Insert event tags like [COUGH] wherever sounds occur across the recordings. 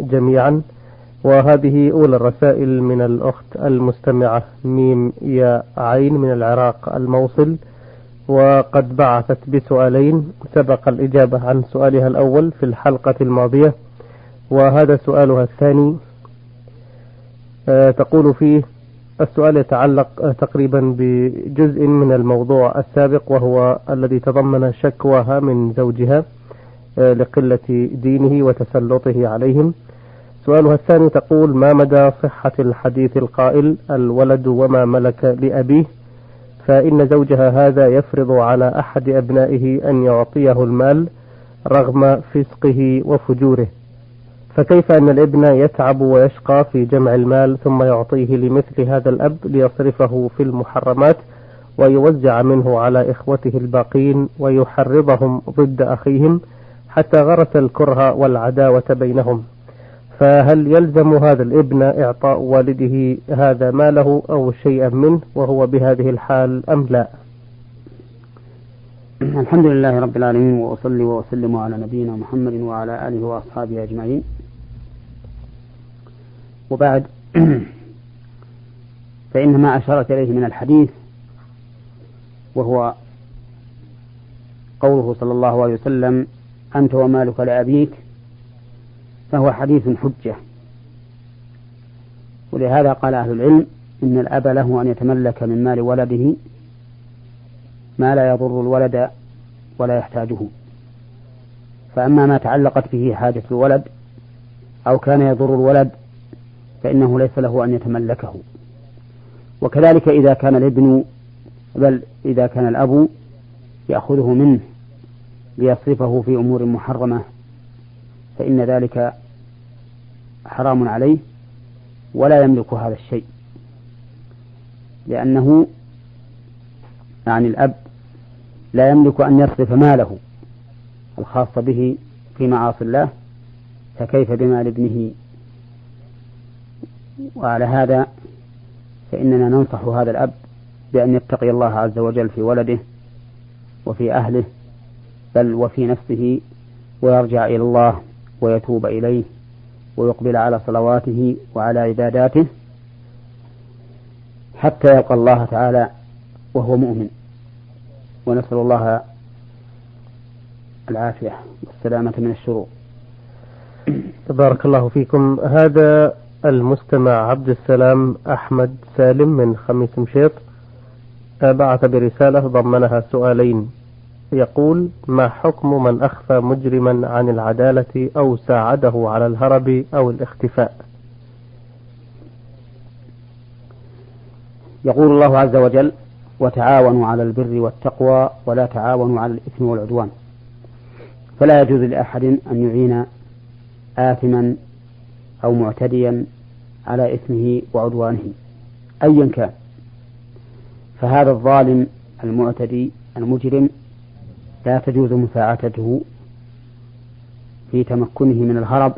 جميعا. وهذه أولى الرسائل من الأخت المستمعة ميم يا عين من العراق الموصل. وقد بعثت بسؤالين سبق الإجابة عن سؤالها الأول في الحلقة الماضية. وهذا سؤالها الثاني آه، تقول فيه السؤال يتعلق تقريبا بجزء من الموضوع السابق وهو الذي تضمن شكواها من زوجها. آه، لقلة دينه وتسلطه عليهم. سؤالها الثاني تقول ما مدى صحة الحديث القائل الولد وما ملك لأبيه؟ فإن زوجها هذا يفرض على أحد أبنائه أن يعطيه المال رغم فسقه وفجوره. فكيف أن الابن يتعب ويشقى في جمع المال ثم يعطيه لمثل هذا الأب ليصرفه في المحرمات ويوزع منه على إخوته الباقين ويحرضهم ضد أخيهم؟ حتى غرس الكره والعداوة بينهم. فهل يلزم هذا الابن إعطاء والده هذا ماله أو شيئا منه وهو بهذه الحال أم لا؟ [CLEARS THROAT] الحمد لله رب العالمين وأصلي وأسلم على نبينا محمد وعلى آله وأصحابه أجمعين. وبعد [CLEARS THROAT] فإن ما أشارت إليه من الحديث وهو قوله صلى الله عليه وسلم أنت ومالك لأبيك فهو حديث حجة. ولهذا قال أهل العلم إن الأب له أن يتملك من مال ولده ما لا يضر الولد ولا يحتاجه. فأما ما تعلقت به حاجة الولد أو كان يضر الولد فإنه ليس له أن يتملكه. وكذلك إذا كان الابن بل إذا كان الأب يأخذه منه. ليصرفه في أمور محرمة فإن ذلك حرام عليه ولا يملك هذا الشيء. لأنه يعني الأب لا يملك أن يصرف ماله الخاص به في معاصي الله فكيف بمال ابنه وعلى هذا فإننا ننصح هذا الأب بأن يتقي الله عز وجل في ولده وفي أهله بل وفي نفسه ويرجع إلى الله ويتوب إليه ويقبل على صلواته وعلى عباداته حتى يلقى الله تعالى وهو مؤمن. ونسأل الله العافية والسلامة من الشرور. بارك الله فيكم. هذا المستمع عبد السلام أحمد سالم من خميس مشيط. بعث برسالة ضمنها سؤالين. يقول ما حكم من أخفى مجرما عن العدالة أو ساعده على الهرب أو الاختفاء؟ يقول الله عز وجل وتعاونوا على البر والتقوى ولا تعاونوا على الإثم والعدوان. فلا يجوز لأحد أن يعين آثما أو معتديا على إثمه وعدوانه أيا كان. فهذا الظالم المعتدي المجرم لا تجوز مساعدته في تمكنه من الهرب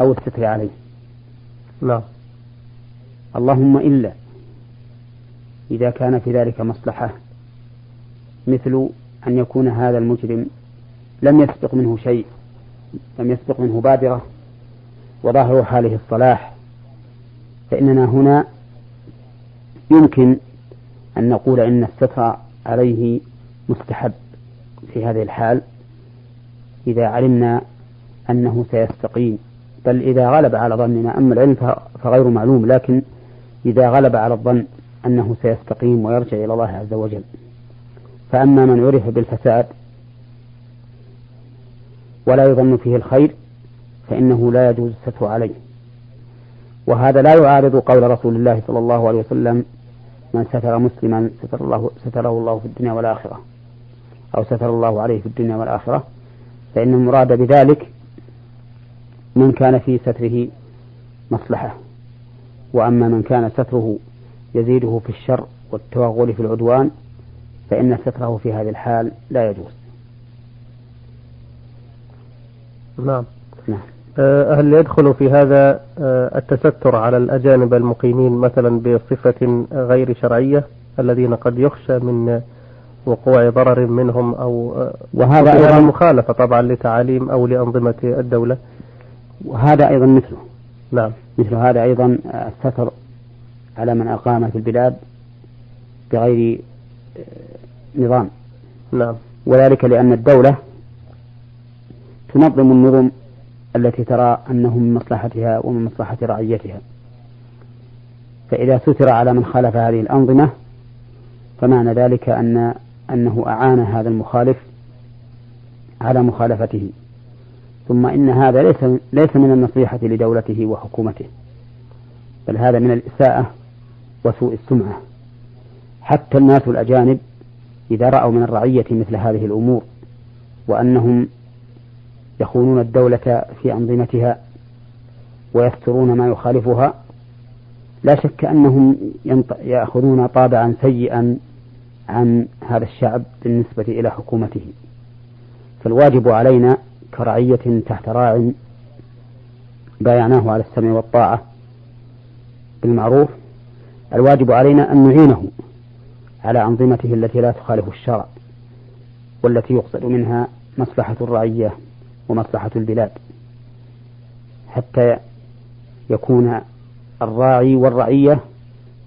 أو الستر عليه. لا. اللهم إلا إذا كان في ذلك مصلحة مثل أن يكون هذا المجرم لم يسبق منه شيء لم يسبق منه بادرة وظاهر حاله الصلاح. فإننا هنا يمكن أن نقول إن الستر عليه مستحب. في هذه الحال إذا علمنا أنه سيستقيم. بل إذا غلب على ظننا أما العلم فغير معلوم لكن إذا غلب على الظن أنه سيستقيم ويرجع إلى الله عز وجل. فأما من عرف بالفساد ولا يظن فيه الخير فإنه لا يجوز الستر عليه. وهذا لا يعارض قول رسول الله صلى الله عليه وسلم من ستر مسلما ستر الله ستره الله في الدنيا والآخرة. أو ستر الله عليه في الدنيا والآخرة فإن المراد بذلك من كان في ستره مصلحة. وأما من كان ستره يزيده في الشر والتوغل في العدوان فإن ستره في هذه الحال لا يجوز. نعم. نعم. آه، هل يدخل في هذا آه، التستر على الأجانب المقيمين مثلا بصفة غير شرعية الذين قد يخشى من وقوع ضرر منهم أو وهذا أيضا مخالفة طبعا لتعاليم أو لأنظمة الدولة. وهذا أيضا مثله. نعم. مثل هذا أيضا الستر على من أقام في البلاد بغير آه، نظام. نعم. وذلك لأن الدولة تنظم النظم التي ترى أنه من مصلحتها ومن مصلحة رعيتها. فإذا ستر على من خالف هذه الأنظمة فمعنى ذلك أن أنه أعان هذا المخالف على مخالفته. ثم إن هذا ليس ليس من النصيحة لدولته وحكومته بل هذا من الإساءة وسوء السمعة. حتى الناس الأجانب إذا رأوا من الرعية مثل هذه الأمور وأنهم يخونون الدولة في أنظمتها ويسترون ما يخالفها لا شك أنهم يأخذون طابعا سيئا عن هذا الشعب بالنسبة إلى حكومته. فالواجب علينا كرعية تحت راع بايعناه على السمع والطاعة بالمعروف الواجب علينا أن نعينه على أنظمته التي لا تخالف الشرع والتي يقصد منها مصلحة الرعية ومصلحة البلاد حتى يكون الراعي والرعية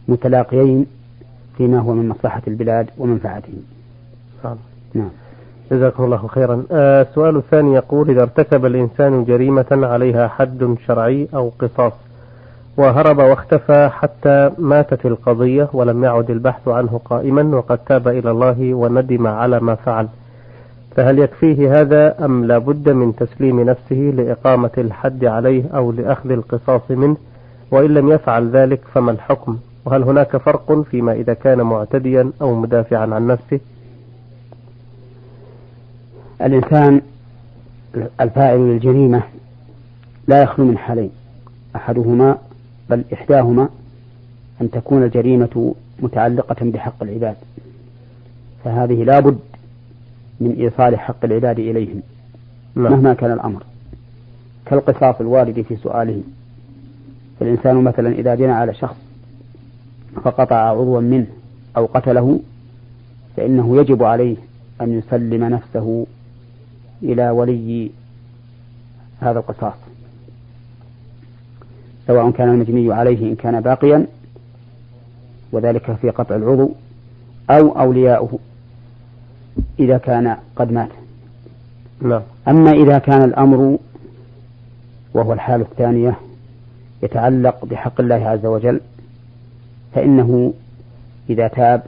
متلاقيين فيما هو من مصلحة البلاد ومنفعتهم نعم. جزاكم الله خيرا. آه السؤال الثاني يقول إذا ارتكب الإنسان جريمة عليها حد شرعي أو قصاص وهرب واختفى حتى ماتت القضية ولم يعد البحث عنه قائما وقد تاب إلى الله وندم على ما فعل فهل يكفيه هذا أم لا بد من تسليم نفسه لإقامة الحد عليه أو لأخذ القصاص منه؟ وإن لم يفعل ذلك فما الحكم؟ وهل هناك فرق فيما إذا كان معتديا أو مدافعا عن نفسه الإنسان الفاعل للجريمة لا يخلو من حالين أحدهما بل إحداهما أن تكون الجريمة متعلقة بحق العباد فهذه لا بد من إيصال حق العباد إليهم نعم. مهما كان الأمر كالقصاص الوارد في سؤالهم فالإنسان مثلا إذا جنى على شخص فقطع عضوا منه أو قتله فإنه يجب عليه أن يسلم نفسه إلى ولي هذا القصاص سواء كان المجني عليه إن كان باقيا وذلك في قطع العضو أو أولياؤه إذا كان قد مات لا. أما إذا كان الأمر وهو الحالة الثانية يتعلق بحق الله عز وجل فإنه إذا تاب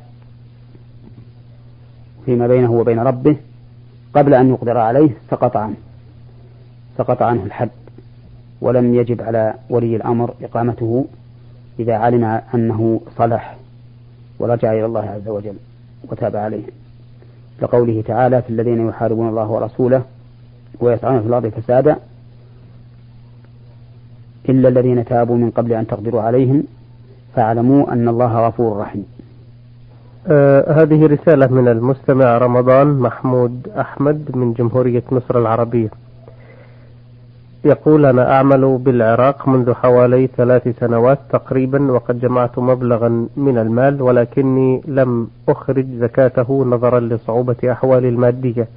فيما بينه وبين ربه قبل أن يقدر عليه سقط عنه سقط عنه الحد ولم يجب على ولي الأمر إقامته إذا علم أنه صلح ورجع إلى الله عز وجل وتاب عليه. لقوله تعالى في الذين يحاربون الله ورسوله ويسعون في الأرض فسادا إلا الذين تابوا من قبل أن تقدروا عليهم فاعلموا أن الله غفور رحيم. آه هذه رسالة من المستمع رمضان محمود أحمد من جمهورية مصر العربية. يقول أنا أعمل بالعراق منذ حوالي ثلاث سنوات تقريبا وقد جمعت مبلغا من المال ولكني لم أخرج زكاته نظرا لصعوبة أحوالي المادية.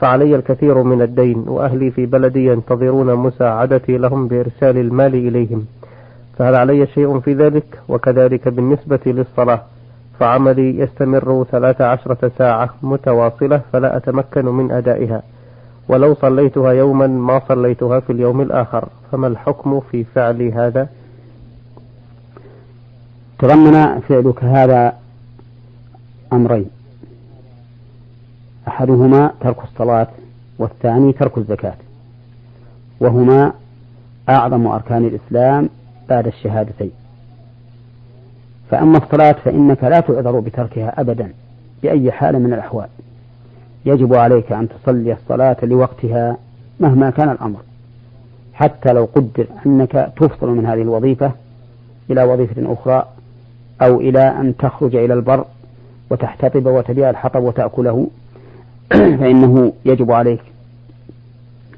فعلي الكثير من الدين وأهلي في بلدي ينتظرون مساعدتي لهم بإرسال المال إليهم. فهل علي شيء في ذلك؟ وكذلك بالنسبة للصلاة فعملي يستمر ثلاث عشرة ساعة متواصلة فلا أتمكن من أدائها. ولو صليتها يوما ما صليتها في اليوم الآخر. فما الحكم في فعل هذا؟ تضمن فعلك هذا أمرين. أحدهما ترك الصلاة والثاني ترك الزكاة. وهما أعظم أركان الإسلام بعد الشهادتين. فأما الصلاة فإنك لا تعذر بتركها أبدا بأي حال من الأحوال. يجب عليك أن تصلي الصلاة لوقتها مهما كان الأمر حتى لو قدر أنك تفصل من هذه الوظيفة إلى وظيفة أخرى أو إلى أن تخرج إلى البر وتحتطب وتبيع الحطب وتأكله. [CLEARS THROAT] فإنه يجب عليك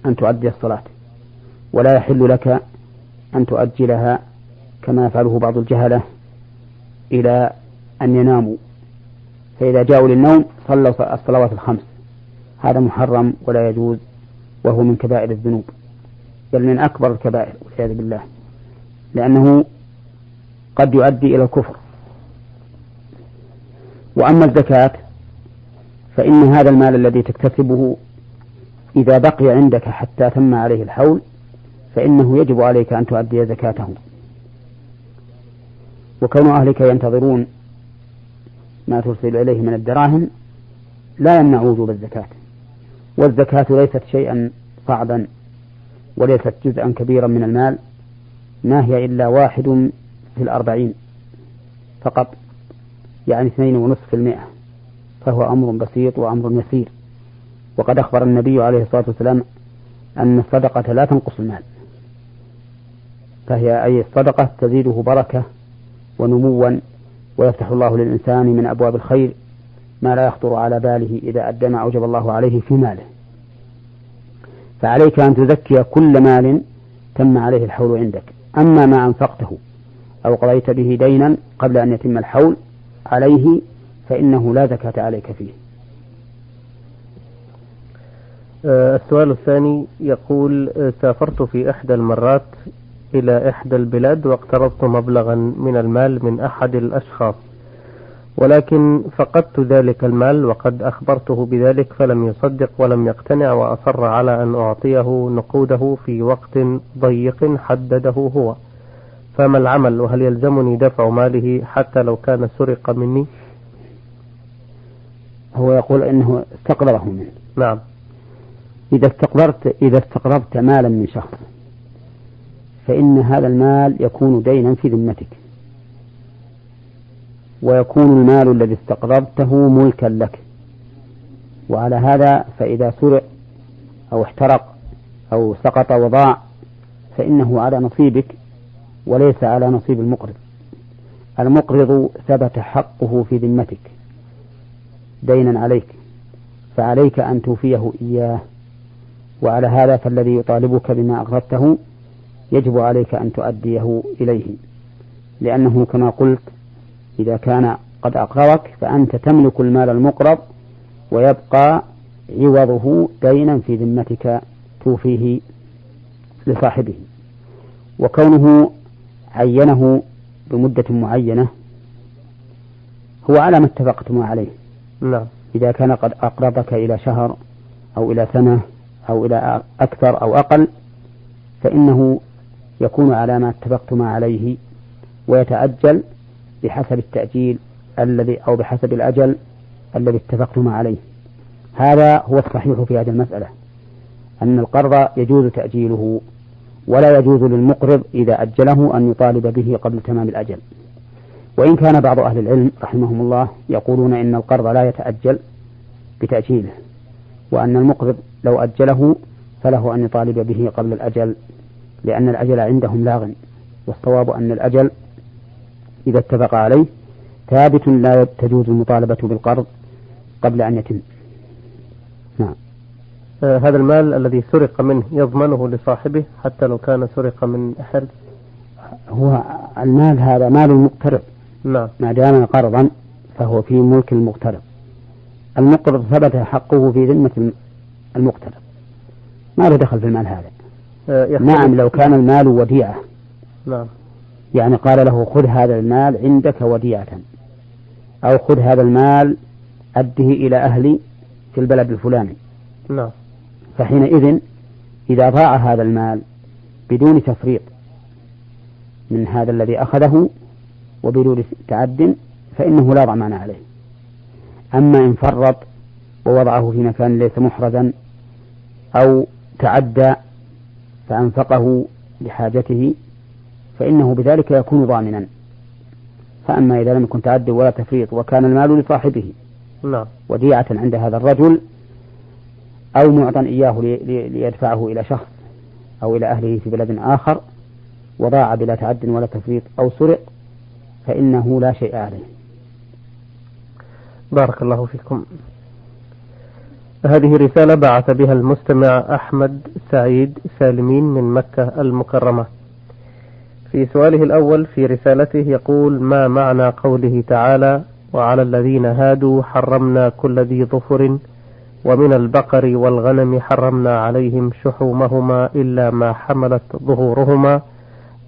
أن تؤدي الصلاة. ولا يحل لك أن تؤجلها كما يفعله بعض الجهلة إلى أن يناموا. فإذا جاءوا للنوم صلوا الصلوات الخمس. هذا محرم ولا يجوز وهو من كبائر الذنوب. بل من أكبر الكبائر والعياذ بالله. لأنه قد يؤدي إلى الكفر. وأما الزكاة فإن هذا المال الذي تكتسبه إذا بقي عندك حتى تم عليه الحول فإنه يجب عليك أن تؤدي زكاته. وكون أهلك ينتظرون ما ترسل إليه من الدراهم لا يمنع وجوب الزكاة. والزكاة ليست شيئا صعبا وليست جزءا كبيرا من المال ما هي إلا واحد في الأربعين فقط يعني اثنين ونصف في المئة فهو أمر بسيط وأمر يسير. وقد أخبر النبي عليه الصلاة والسلام أن الصدقة لا تنقص المال. فهي أي الصدقة تزيده بركة ونموا ويفتح الله للإنسان من أبواب الخير ما لا يخطر على باله إذا أدى ما أوجب الله عليه في ماله. فعليك أن تزكي كل مال تم عليه الحول عندك. أما ما أنفقته أو قضيت به دينا قبل أن يتم الحول عليه فإنه لا زكاة عليك فيه. آه، السؤال الثاني يقول آه، سافرت في إحدى المرات إلى إحدى البلاد واقترضت مبلغا من المال من أحد الأشخاص ولكن فقدت ذلك المال وقد أخبرته بذلك فلم يصدق ولم يقتنع وأصر على أن أعطيه نقوده في وقت ضيق حدده هو. فما العمل؟ وهل يلزمني دفع ماله حتى لو كان سرق مني؟ هو يقول إنه استقرضه منه. نعم. إذا استقرضت إذا استقرضت مالا من شخص فإن هذا المال يكون دينا في ذمتك. ويكون المال الذي استقرضته ملكا لك. وعلى هذا فإذا سرق أو احترق أو سقط وضاع فإنه على نصيبك وليس على نصيب المقرض. المقرض ثبت حقه في ذمتك. دينا عليك. فعليك أن توفيه إياه. وعلى هذا فالذي يطالبك بما أقرضته يجب عليك أن تؤديه إليه لأنه كما قلت إذا كان قد أقرضك فأنت تملك المال المقرض ويبقى عوضه دينا في ذمتك توفيه لصاحبه. وكونه عينه بمدة معينة هو على ما اتفقتم عليه. نعم. إذا كان قد أقرضك إلى شهر أو إلى سنة أو إلى أكثر أو أقل فإنه يكون على ما اتفقتم عليه ويتأجل بحسب التأجيل الذي أو بحسب الأجل الذي اتفقتم عليه. هذا هو الصحيح في هذه المسألة أن القرض يجوز تأجيله ولا يجوز للمقرض إذا أجله أن يطالب به قبل تمام الأجل. وإن كان بعض أهل العلم رحمهم الله يقولون إن القرض لا يتأجل بتأجيله وأن المقرض لو أجله فله أن يطالب به قبل الأجل لأن الأجل عندهم لاغ والصواب أن الأجل إذا اتفق عليه ثابت لا تجوز المطالبة بالقرض قبل أن يتم. نعم. آه هذا المال الذي سرق منه يضمنه لصاحبه حتى لو كان سرق من حرز هو المال هذا مال المقترض نعم. ما دام قرضا فهو في ملك المقترض. المقرض ثبت حقه في ذمة المقترض. ما له دخل في المال هذا؟ نعم لو كان المال وديعة. نعم. يعني قال له خذ هذا المال عندك وديعة. أو خذ هذا المال أده إلى أهلي في البلد الفلاني. نعم. فحينئذ إذا ضاع هذا المال بدون تفريط من هذا الذي أخذه وبدون تعد فإنه لا ضمان عليه. أما إن فرط ووضعه في مكان ليس محرزا أو تعدى فأنفقه لحاجته فإنه بذلك يكون ضامنا. فأما إذا لم يكن تعدي ولا تفريط وكان المال لصاحبه نعم. وديعة عند هذا الرجل أو معطى إياه ليدفعه إلى شخص أو إلى أهله في بلد آخر وضاع بلا تعد ولا تفريط أو سرق فإنه لا شيء عليه. بارك الله فيكم. هذه رسالة بعث بها المستمع أحمد سعيد سالمين من مكة المكرمة. في سؤاله الأول في رسالته يقول ما معنى قوله تعالى وعلى الذين هادوا حرمنا كل ذي ظفر ومن البقر والغنم حرمنا عليهم شحومهما إلا ما حملت ظهورهما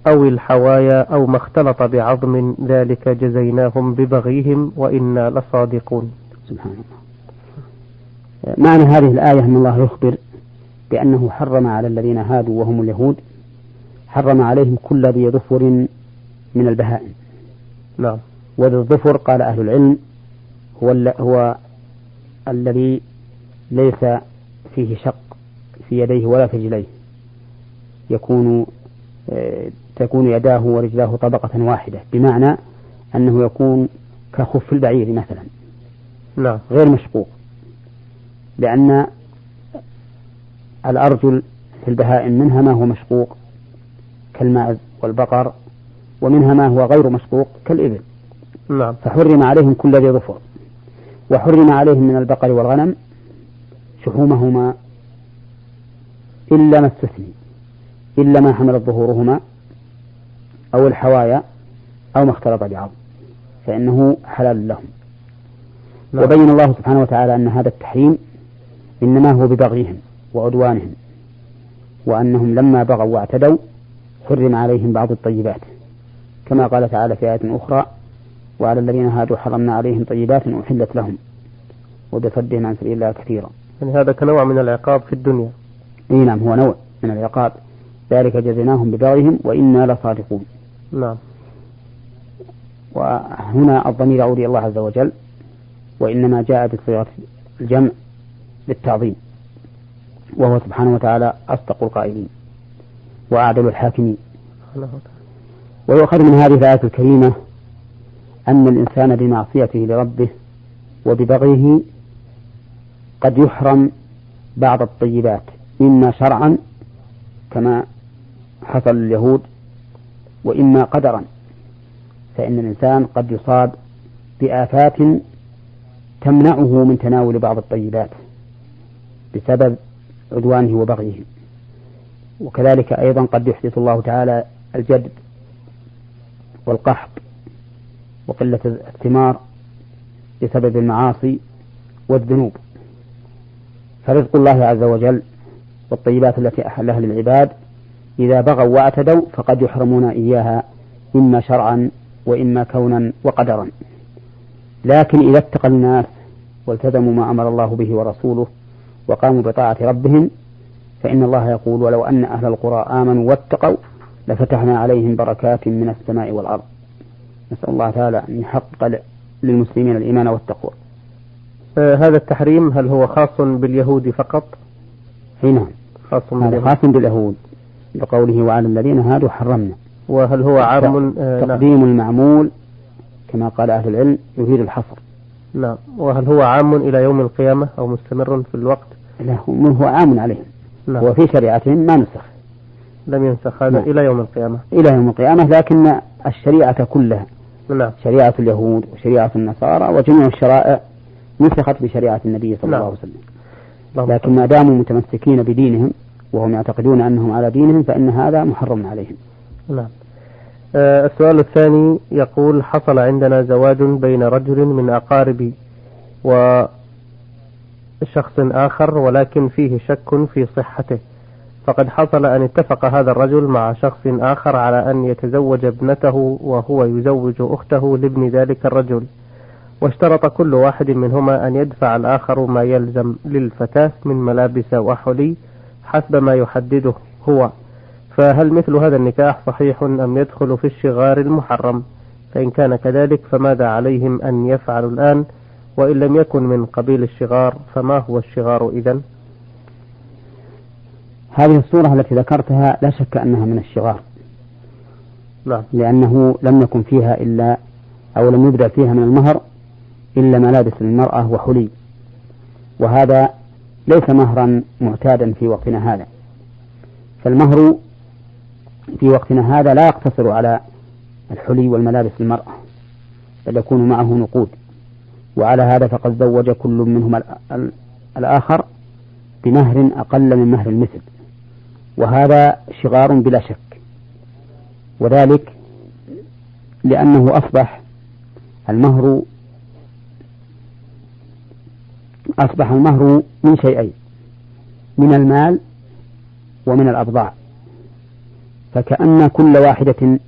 أو الحوايا أو ما اختلط بعظم ذلك جزيناهم ببغيهم وإنا لصادقون سبحان الله. معنى هذه الآية أن الله يخبر بأنه حرم على الذين هادوا وهم اليهود حرم عليهم كل ذي ظفر من البهائم. نعم. وذي الظفر قال أهل العلم هو, هو الذي ليس فيه شق في يديه ولا في رجليه. يكون آه، تكون يداه ورجلاه طبقة واحدة بمعنى أنه يكون كخف البعير مثلا. نعم. غير مشقوق. لأن الأرجل في البهائم منها ما هو مشقوق كالماعز والبقر ومنها ما هو غير مشقوق كالإبل. نعم. فحرم عليهم كل ذي ظفر. وحرم عليهم من البقر والغنم شحومهما إلا ما استثني إلا ما حملت ظهورهما أو الحوايا أو ما اختلط بعظم فإنه حلال لهم. نعم. وبين الله سبحانه وتعالى أن هذا التحريم إنما هو ببغيهم وعدوانهم وأنهم لما بغوا واعتدوا حرم عليهم بعض الطيبات كما قال تعالى في آية أخرى وعلى الذين هادوا حرمنا عليهم طيبات أحلت لهم وبصدهم عن سبيل الله كثيرا. يعني هذا كنوع من العقاب في الدنيا. إي نعم هو نوع من العقاب. ذلك جزيناهم ببغيهم وإنا لصادقون. نعم. وهنا الضمير يعود إلى الله عز وجل وإنما جاء بصيغة الجمع للتعظيم. وهو سبحانه وتعالى أصدق القائلين. وأعدل الحاكمين. ويؤخذ من هذه الآية الكريمة أن الإنسان بمعصيته لربه وببغيه قد يحرم بعض الطيبات إما شرعا كما حصل لليهود وإما قدرا. فإن الإنسان قد يصاب بآفات تمنعه من تناول بعض الطيبات. بسبب عدوانه وبغيه. وكذلك أيضا قد يحدث الله تعالى الجد والقحط وقلة الثمار بسبب المعاصي والذنوب. فرزق الله عز وجل والطيبات التي أحلها للعباد إذا بغوا واعتدوا فقد يحرمون إياها إما شرعا وإما كونا وقدرا. لكن إذا اتقى الناس والتزموا ما أمر الله به ورسوله وقاموا بطاعة ربهم فإن الله يقول ولو أن أهل القرى آمنوا واتقوا لفتحنا عليهم بركات من السماء والأرض. نسأل الله تعالى أن يحقق للمسلمين الإيمان والتقوى. آه هذا التحريم هل هو خاص باليهود فقط؟ أي نعم. خاص باليهود. خاص باليهود لقوله وعلى الذين هادوا حرمنا. وهل هو عام؟ آه تقديم نعم. المعمول كما قال أهل العلم يفيد الحصر. نعم. وهل هو عام إلى يوم القيامة أو مستمر في الوقت؟ لا هو عام عليهم نعم. وفي شريعتهم ما نسخ لم ينسخ هذا. إلى يوم القيامة إلى يوم القيامة لكن الشريعة كلها نعم. شريعة اليهود وشريعة النصارى وجميع الشرائع نسخت بشريعة النبي صلى. الله عليه وسلم لكن ما داموا متمسكين بدينهم وهم يعتقدون أنهم على دينهم فإن هذا محرم عليهم نعم آه السؤال الثاني يقول حصل عندنا زواج بين رجل من أقاربي وشخص آخر ولكن فيه شك في صحته. فقد حصل أن اتفق هذا الرجل مع شخص آخر على أن يتزوج ابنته وهو يزوج أخته لابن ذلك الرجل. واشترط كل واحد منهما أن يدفع الآخر ما يلزم للفتاة من ملابس وحلي حسب ما يحدده هو. فهل مثل هذا النكاح صحيح أم يدخل في الشغار المحرم؟ فإن كان كذلك فماذا عليهم أن يفعلوا الآن؟ وإن لم يكن من قبيل الشغار فما هو الشغار إذن؟ هذه الصورة التي ذكرتها لا شك أنها من الشغار. نعم. لأنه لم يكن فيها إلا أو لم يبدأ فيها من المهر إلا ملابس للمرأة وحلي. وهذا ليس مهرا معتادا في وقتنا هذا. فالمهر في وقتنا هذا لا يقتصر على الحلي والملابس للمرأة بل يكون معه نقود. وعلى هذا فقد زوج كل منهما الآخر بمهر أقل من مهر المثل. وهذا شغار بلا شك. وذلك لأنه أصبح المهر أصبح المهر من شيئين من المال ومن الأبضاع فكأن كل واحدة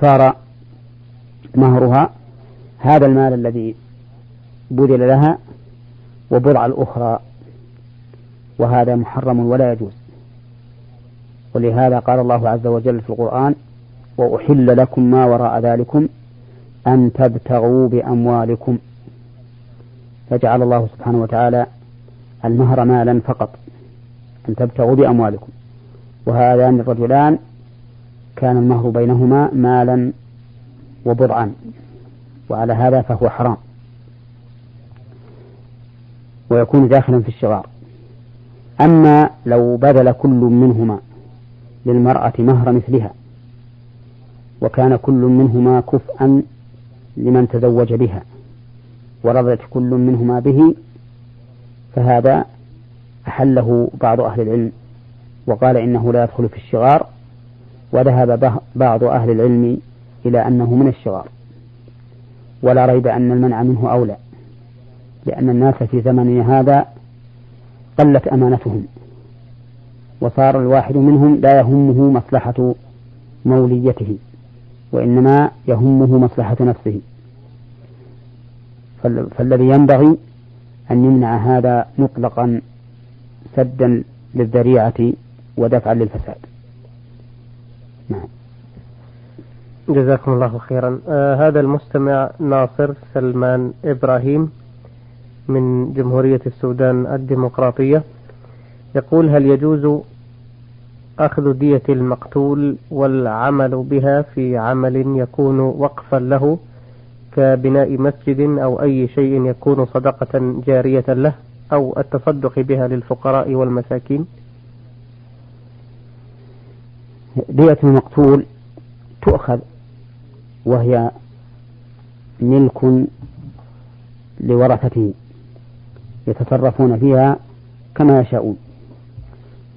صار مهرها هذا المال الذي بذل لها وبضع الأخرى وهذا محرم ولا يجوز. ولهذا قال الله عز وجل في القرآن وأحل لكم ما وراء ذلكم أن تبتغوا بأموالكم. فجعل الله سبحانه وتعالى المهر مالا فقط أن تبتغوا بأموالكم. وهذان الرجلان كان المهر بينهما مالا وبضعا وعلى هذا فهو حرام. ويكون داخلا في الشغار. أما لو بذل كل منهما للمرأة مهر مثلها وكان كل منهما كفءا لمن تزوج بها ورضت كل منهما به فهذا أحله بعض أهل العلم. وقال إنه لا يدخل في الشغار وذهب بعض أهل العلم إلى أنه من الشغار ولا ريب أن المنع منه أولى لأن الناس في زمننا هذا قلت أمانتهم وصار الواحد منهم لا يهمه مصلحة موليته وإنما يهمه مصلحة نفسه. فالذي ينبغي أن يمنع هذا مطلقا سدا للذريعة ودفعا للفساد. نعم. جزاكم الله خيرا. آه هذا المستمع ناصر سلمان إبراهيم من جمهورية السودان الديمقراطية. يقول هل يجوز أخذ دية المقتول والعمل بها في عمل يكون وقفا له كبناء مسجد أو أي شيء يكون صدقة جارية له أو التصدق بها للفقراء والمساكين؟ دية المقتول تؤخذ وهي ملك لورثته يتصرفون فيها كما يشاءون.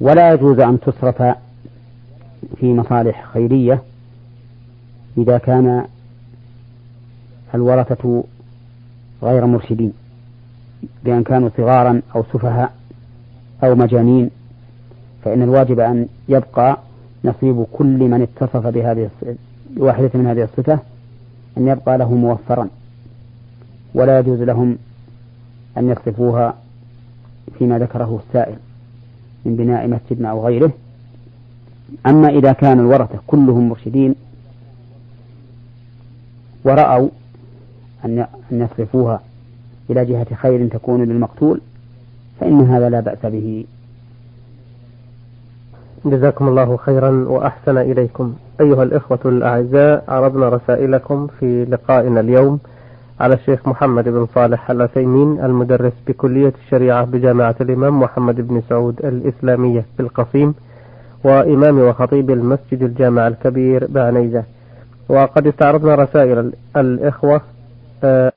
ولا يجوز أن تصرف في مصالح خيرية إذا كان الورثة غير مرشدين بأن كانوا صغارا أو سفهاء أو مجانين. فإن الواجب أن يبقى نصيب كل من اتصف بهذه بواحدة من هذه الصفة أن يبقى له موفرا ولا يجوز لهم أن يصرفوها فيما ذكره السائل من بناء مسجد أو غيره. أما إذا كان الورثة كلهم مرشدين ورأوا أن يصرفوها إلى جهة خير تكون للمقتول فإن هذا لا بأس به. جزاكم الله خيرا وأحسن إليكم. أيها الإخوة الأعزاء عرضنا رسائلكم في لقائنا اليوم على الشيخ محمد بن صالح العثيمين المدرس بكلية الشريعة بجامعة الإمام محمد بن سعود الإسلامية في القصيم وإمام وخطيب المسجد الجامع الكبير بعنيزة. وقد استعرضنا رسائل الإخوة آه،